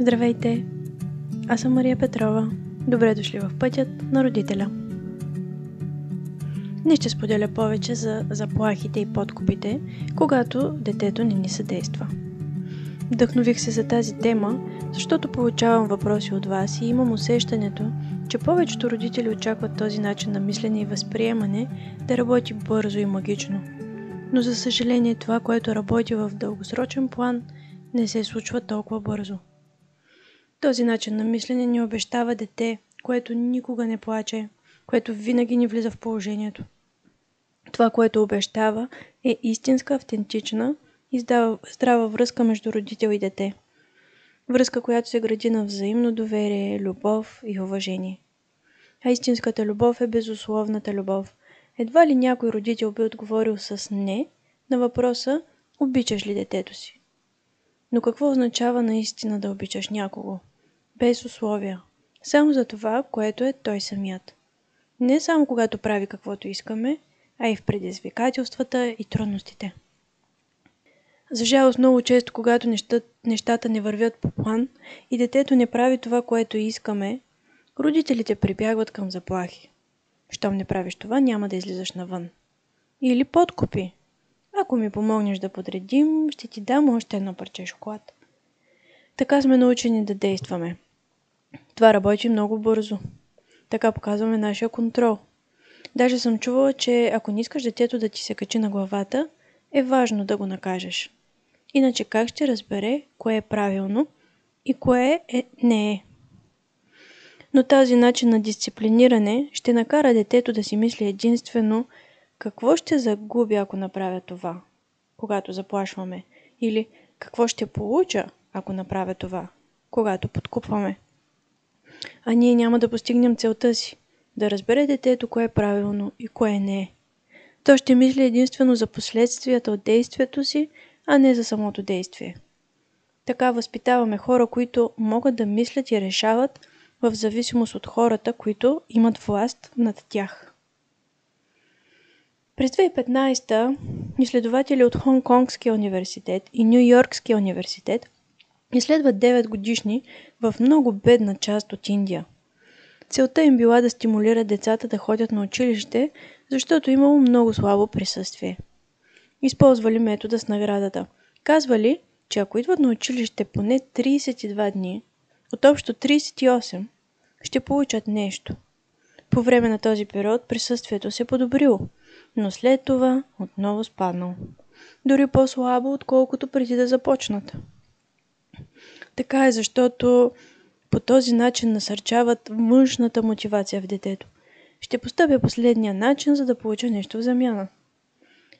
Здравейте! Аз съм Мария Петрова. Добре дошли в пътят на родителя. Не ще споделя повече за заплахите и подкупите, когато детето не ни съдейства. Вдъхнових се за тази тема, защото получавам въпроси от вас и имам усещането, че повечето родители очакват този начин на мислене и възприемане да работи бързо и магично. Но за съжаление това, което работи в дългосрочен план, не се случва толкова бързо. Този начин на мислене ни обещава дете, което никога не плаче, което винаги ни влиза в положението. Това, което обещава, е истинска, автентична и здрава връзка между родител и дете. Връзка, която се гради на взаимно доверие, любов и уважение. А истинската любов е безусловната любов. Едва ли някой родител би отговорил с не на въпроса обичаш ли детето си. Но какво означава наистина да обичаш някого? Без условия. Само за това, което е той самият. Не само когато прави каквото искаме, а и в предизвикателствата и трудностите. За жалост много често, когато нещата, нещата не вървят по план и детето не прави това, което искаме, родителите прибягват към заплахи. Щом не правиш това, няма да излизаш навън. Или подкупи. Ако ми помогнеш да подредим, ще ти дам още едно парче шоколад. Така сме научени да действаме. Това работи много бързо. Така показваме нашия контрол. Даже съм чувала, че ако не искаш детето да ти се качи на главата, е важно да го накажеш. Иначе как ще разбере кое е правилно и кое е, не е? Но този начин на дисциплиниране ще накара детето да си мисли единствено какво ще загубя, ако направя това, когато заплашваме, или какво ще получа, ако направя това, когато подкупваме. А ние няма да постигнем целта си да разбере детето кое е правилно и кое не е. То ще мисли единствено за последствията от действието си, а не за самото действие. Така възпитаваме хора, които могат да мислят и решават в зависимост от хората, които имат власт над тях. През 2015 изследователи от Хонконгския университет и Нью Йоркския университет изследват 9 годишни в много бедна част от Индия. Целта им била да стимулират децата да ходят на училище, защото имало много слабо присъствие. Използвали метода с наградата. Казвали, че ако идват на училище поне 32 дни, от общо 38, ще получат нещо. По време на този период присъствието се подобрило, но след това отново спаднало. Дори по-слабо, отколкото преди да започнат. Така е, защото по този начин насърчават външната мотивация в детето. Ще постъпя последния начин, за да получа нещо в замяна.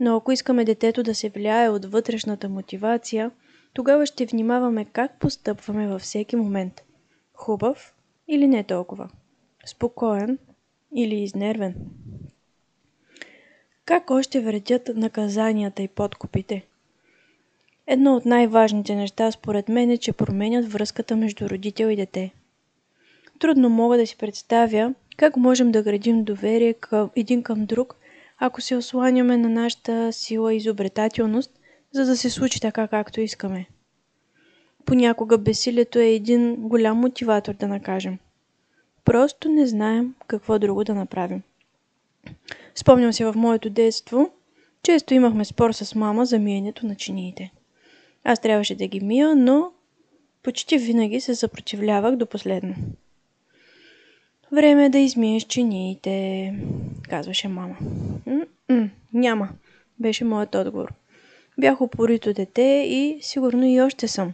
Но ако искаме детето да се влияе от вътрешната мотивация, тогава ще внимаваме как постъпваме във всеки момент. Хубав или не толкова. Спокоен или изнервен. Как още вредят наказанията и подкупите? Едно от най-важните неща според мен е, че променят връзката между родител и дете. Трудно мога да си представя как можем да градим доверие към един към друг, ако се осланяме на нашата сила и изобретателност, за да се случи така както искаме. Понякога бесилието е един голям мотиватор да накажем. Просто не знаем какво друго да направим. Спомням се в моето детство, често имахме спор с мама за миенето на чиниите. Аз трябваше да ги мия, но почти винаги се съпротивлявах до последно. Време е да измиеш чиниите, казваше мама. М-м, няма, беше моят отговор. Бях упорито дете и сигурно и още съм.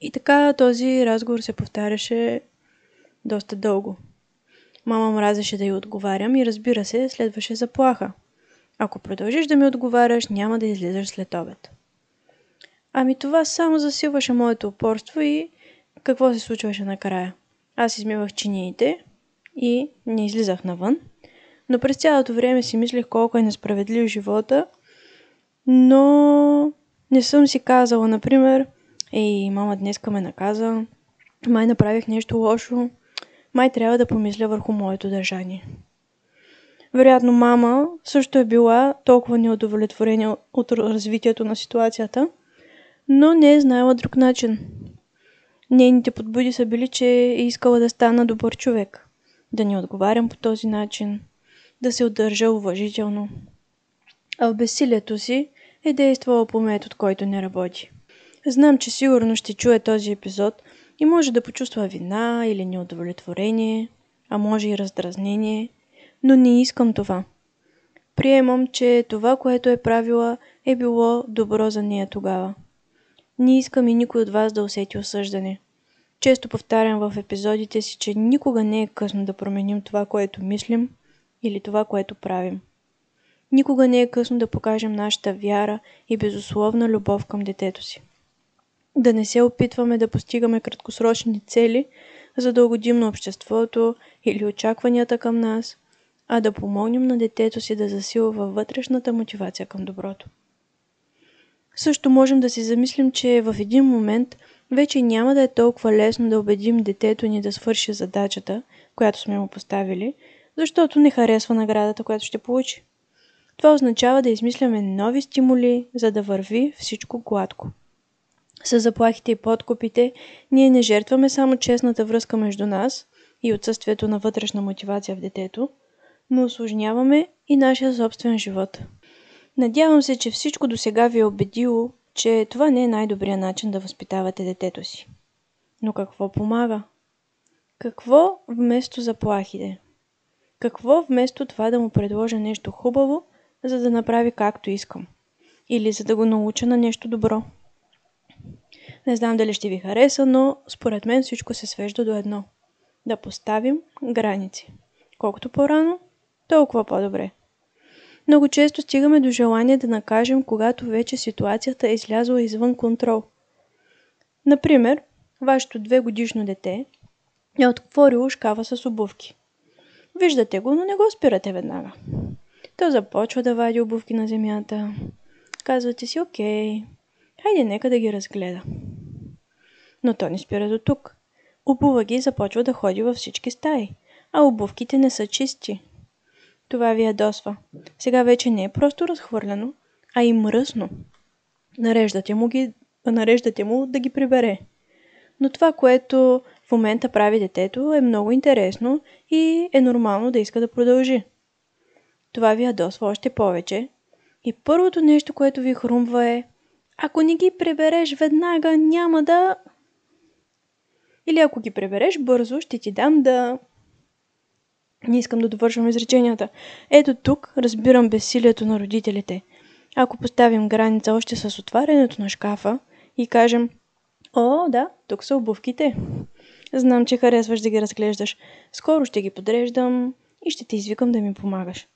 И така този разговор се повтаряше доста дълго. Мама мразеше да й отговарям и разбира се, следваше заплаха. Ако продължиш да ми отговаряш, няма да излизаш след обед. Ами това само засилваше моето упорство и какво се случваше накрая. Аз измивах чиниите и не излизах навън, но през цялото време си мислех колко е несправедлив живота, но не съм си казала, например, ей, мама днеска ме наказа, май направих нещо лошо, май трябва да помисля върху моето държание. Вероятно мама също е била толкова неудовлетворена от развитието на ситуацията – но не е знаела друг начин. Нейните подбуди са били, че е искала да стана добър човек, да не отговарям по този начин, да се удържа уважително. А в безсилието си е действала по метод, който не работи. Знам, че сигурно ще чуе този епизод и може да почувства вина или неудовлетворение, а може и раздразнение, но не искам това. Приемам, че това, което е правила, е било добро за нея тогава. Не искам и никой от вас да усети осъждане. Често повтарям в епизодите си, че никога не е късно да променим това, което мислим или това, което правим. Никога не е късно да покажем нашата вяра и безусловна любов към детето си. Да не се опитваме да постигаме краткосрочни цели, за да угодим на обществото или очакванията към нас, а да помогнем на детето си да засилва вътрешната мотивация към доброто. Също можем да си замислим, че в един момент вече няма да е толкова лесно да убедим детето ни да свърши задачата, която сме му поставили, защото не харесва наградата, която ще получи. Това означава да измисляме нови стимули, за да върви всичко гладко. С заплахите и подкупите ние не жертваме само честната връзка между нас и отсъствието на вътрешна мотивация в детето, но осложняваме и нашия собствен живот. Надявам се, че всичко до сега ви е убедило, че това не е най-добрият начин да възпитавате детето си. Но какво помага? Какво вместо заплахите? Какво вместо това да му предложа нещо хубаво, за да направи както искам? Или за да го науча на нещо добро? Не знам дали ще ви хареса, но според мен всичко се свежда до едно. Да поставим граници. Колкото по-рано, толкова по-добре. Много често стигаме до желание да накажем, когато вече ситуацията е излязла извън контрол. Например, вашето две годишно дете е отворило шкафа с обувки. Виждате го, но не го спирате веднага. То започва да вади обувки на земята. Казвате си, окей, хайде нека да ги разгледа. Но то не спира до тук. Обува ги и започва да ходи във всички стаи, а обувките не са чисти. Това ви ядосва. Сега вече не е просто разхвърляно, а и мръсно. Нареждате му, ги, нареждате му да ги прибере. Но това, което в момента прави детето, е много интересно и е нормално да иска да продължи. Това ви ядосва още повече. И първото нещо, което ви хрумва е ако не ги прибереш веднага, няма да... Или ако ги прибереш бързо, ще ти дам да... Не искам да довършвам изреченията. Ето тук разбирам безсилието на родителите. Ако поставим граница още с отварянето на шкафа и кажем О, да, тук са обувките. Знам, че харесваш да ги разглеждаш. Скоро ще ги подреждам и ще те извикам да ми помагаш.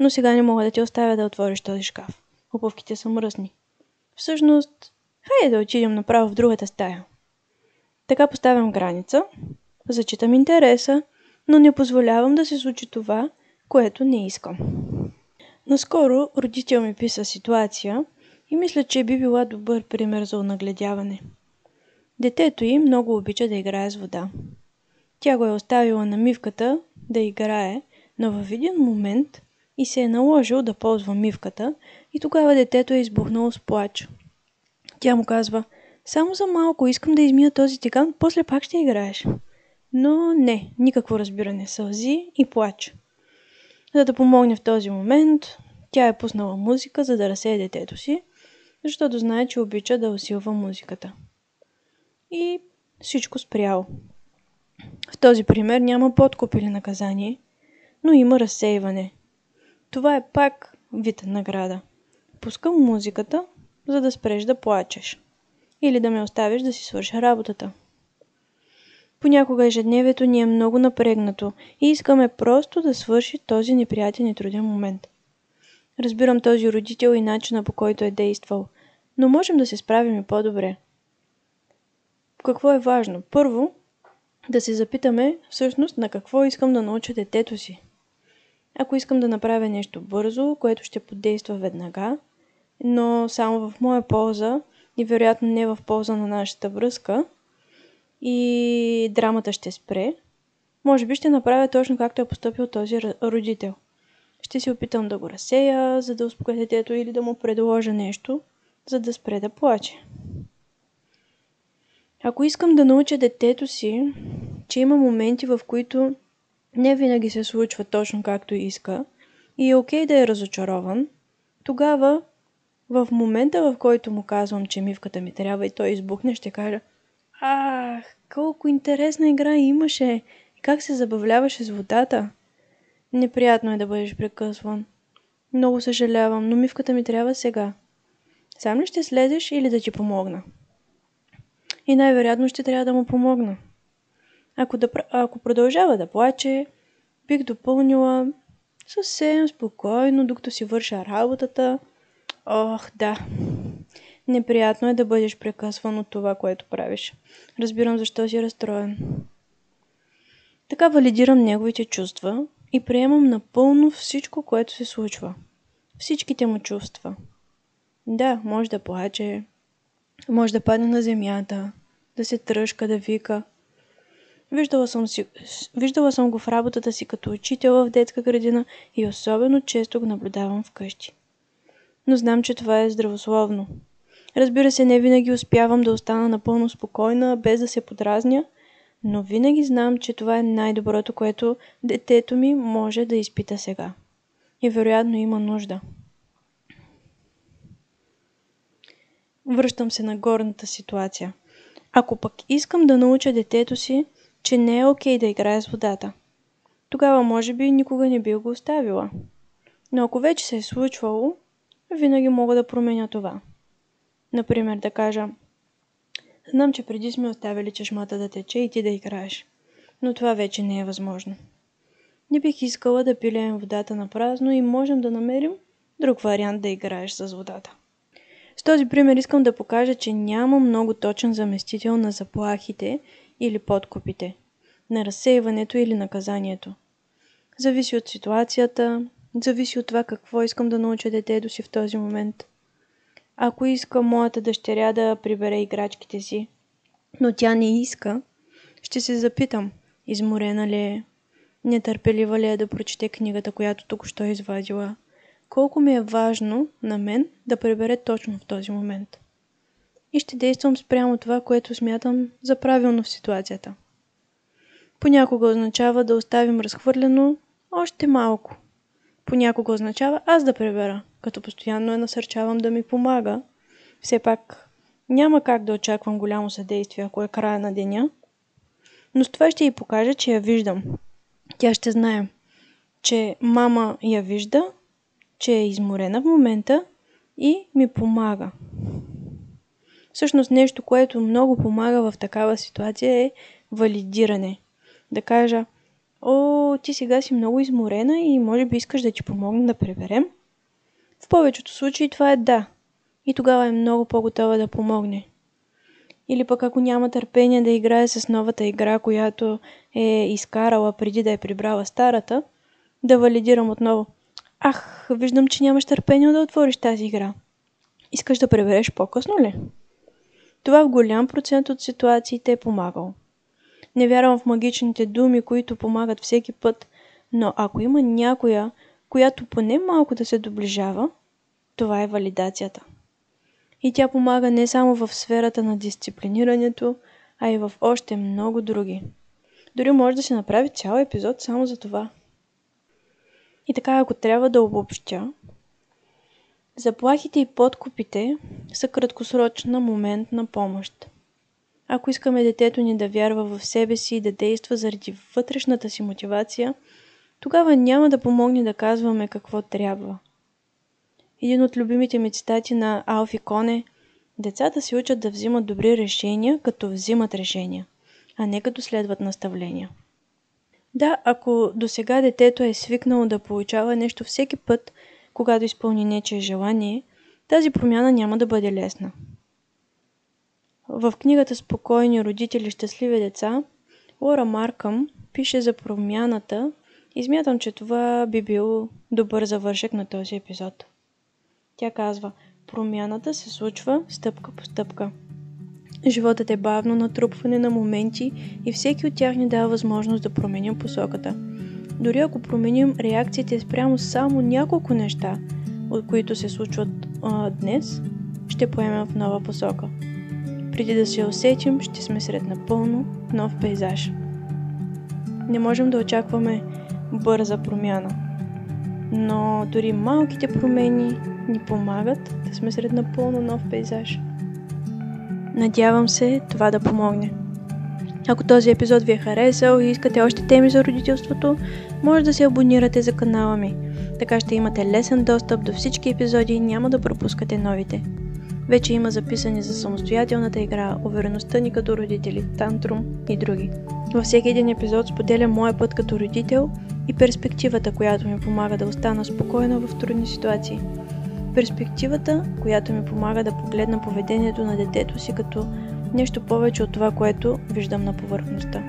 Но сега не мога да ти оставя да отвориш този шкаф. Обувките са мръсни. Всъщност, хайде да отидем направо в другата стая. Така поставям граница, зачитам интереса, но не позволявам да се случи това, което не искам. Наскоро родител ми писа ситуация и мисля, че би била добър пример за онагледяване. Детето й много обича да играе с вода. Тя го е оставила на мивката да играе, но в един момент и се е наложил да ползва мивката и тогава детето е избухнало с плач. Тя му казва, само за малко искам да измия този тиган, после пак ще играеш. Но не, никакво разбиране, сълзи и плач. За да помогне в този момент, тя е пуснала музика, за да разсее детето си, защото знае, че обича да усилва музиката. И всичко спряло. В този пример няма подкуп или наказание, но има разсейване. Това е пак вид награда. Пускам музиката, за да спреш да плачеш. Или да ме оставиш да си свърша работата. Понякога ежедневието ни е много напрегнато и искаме просто да свърши този неприятен и труден момент. Разбирам този родител и начина по който е действал, но можем да се справим и по-добре. Какво е важно? Първо, да се запитаме всъщност на какво искам да науча детето си. Ако искам да направя нещо бързо, което ще подейства веднага, но само в моя полза и вероятно не в полза на нашата връзка и драмата ще спре, може би ще направя точно както е поступил този родител. Ще се опитам да го разсея, за да успокоя детето или да му предложа нещо, за да спре да плаче. Ако искам да науча детето си, че има моменти, в които не винаги се случва точно както иска и е окей да е разочарован, тогава в момента, в който му казвам, че мивката ми трябва и той избухне, ще кажа Ах, колко интересна игра имаше как се забавляваше с водата. Неприятно е да бъдеш прекъсван. Много съжалявам, но мивката ми трябва сега. Сам ли ще слезеш или да ти помогна? И най-вероятно ще трябва да му помогна. Ако, да, ако продължава да плаче, бих допълнила съвсем спокойно, докато си върша работата. Ох, да. Неприятно е да бъдеш прекъсван от това, което правиш. Разбирам защо си разстроен. Така валидирам неговите чувства и приемам напълно всичко, което се случва. Всичките му чувства. Да, може да плаче, може да падне на земята, да се тръжка, да вика. Виждала съм, си, виждала съм го в работата си като учител в детска градина и особено често го наблюдавам вкъщи. Но знам, че това е здравословно. Разбира се, не винаги успявам да остана напълно спокойна, без да се подразня, но винаги знам, че това е най-доброто, което детето ми може да изпита сега. И вероятно има нужда. Връщам се на горната ситуация. Ако пък искам да науча детето си, че не е окей да играе с водата, тогава може би никога не би го оставила. Но ако вече се е случвало, винаги мога да променя това. Например, да кажа, знам, че преди сме оставили чешмата да тече и ти да играеш, но това вече не е възможно. Не бих искала да пилеем водата на празно и можем да намерим друг вариант да играеш с водата. С този пример искам да покажа, че няма много точен заместител на заплахите или подкупите, на разсейването или наказанието. Зависи от ситуацията, зависи от това какво искам да науча детето си в този момент. Ако иска моята дъщеря да прибере играчките си, но тя не иска, ще се запитам, изморена ли е, нетърпелива ли е да прочете книгата, която тук що е извадила – колко ми е важно на мен да прибере точно в този момент. И ще действам спрямо това, което смятам за правилно в ситуацията. Понякога означава да оставим разхвърлено още малко. Понякога означава аз да пребера, като постоянно я насърчавам да ми помага. Все пак няма как да очаквам голямо съдействие, ако е края на деня. Но с това ще й покажа, че я виждам. Тя ще знае, че мама я вижда че е изморена в момента и ми помага. Всъщност нещо, което много помага в такава ситуация е валидиране. Да кажа, о, ти сега си много изморена и може би искаш да ти помогна да преберем. В повечето случаи това е да. И тогава е много по-готова да помогне. Или пък ако няма търпение да играе с новата игра, която е изкарала преди да е прибрала старата, да валидирам отново. Ах, виждам, че нямаш търпение да отвориш тази игра. Искаш да пребереш по-късно ли? Това в голям процент от ситуациите е помагало. Не вярвам в магичните думи, които помагат всеки път, но ако има някоя, която поне малко да се доближава, това е валидацията. И тя помага не само в сферата на дисциплинирането, а и в още много други. Дори може да се направи цял епизод само за това. И така, ако трябва да обобщя, заплахите и подкупите са краткосрочна моментна помощ. Ако искаме детето ни да вярва в себе си и да действа заради вътрешната си мотивация, тогава няма да помогне да казваме какво трябва. Един от любимите ми цитати на Алфи Коне Децата се учат да взимат добри решения, като взимат решения, а не като следват наставления. Да, ако до сега детето е свикнало да получава нещо всеки път, когато изпълни нечие желание, тази промяна няма да бъде лесна. В книгата Спокойни родители, щастливи деца, Лора Маркъм пише за промяната и смятам, че това би бил добър завършек на този епизод. Тя казва, промяната се случва стъпка по стъпка. Животът е бавно натрупване на моменти и всеки от тях ни дава възможност да променим посоката. Дори ако променим реакциите спрямо само няколко неща, от които се случват а, днес, ще поемем в нова посока. преди да се усетим, ще сме сред напълно нов пейзаж. Не можем да очакваме бърза промяна, но дори малките промени ни помагат да сме сред напълно нов пейзаж. Надявам се това да помогне. Ако този епизод ви е харесал и искате още теми за родителството, може да се абонирате за канала ми. Така ще имате лесен достъп до всички епизоди и няма да пропускате новите. Вече има записани за самостоятелната игра, увереността ни като родители, тантрум и други. Във всеки един епизод споделя моя път като родител и перспективата, която ми помага да остана спокойна в трудни ситуации. Перспективата, която ми помага да погледна поведението на детето си като нещо повече от това, което виждам на повърхността.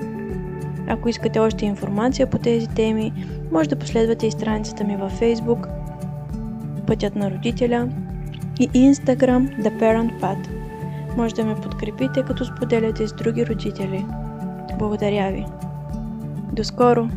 Ако искате още информация по тези теми, може да последвате и страницата ми във Facebook Пътят на родителя и Instagram The Parent Path. Може да ме подкрепите, като споделяте с други родители. Благодаря ви! До скоро!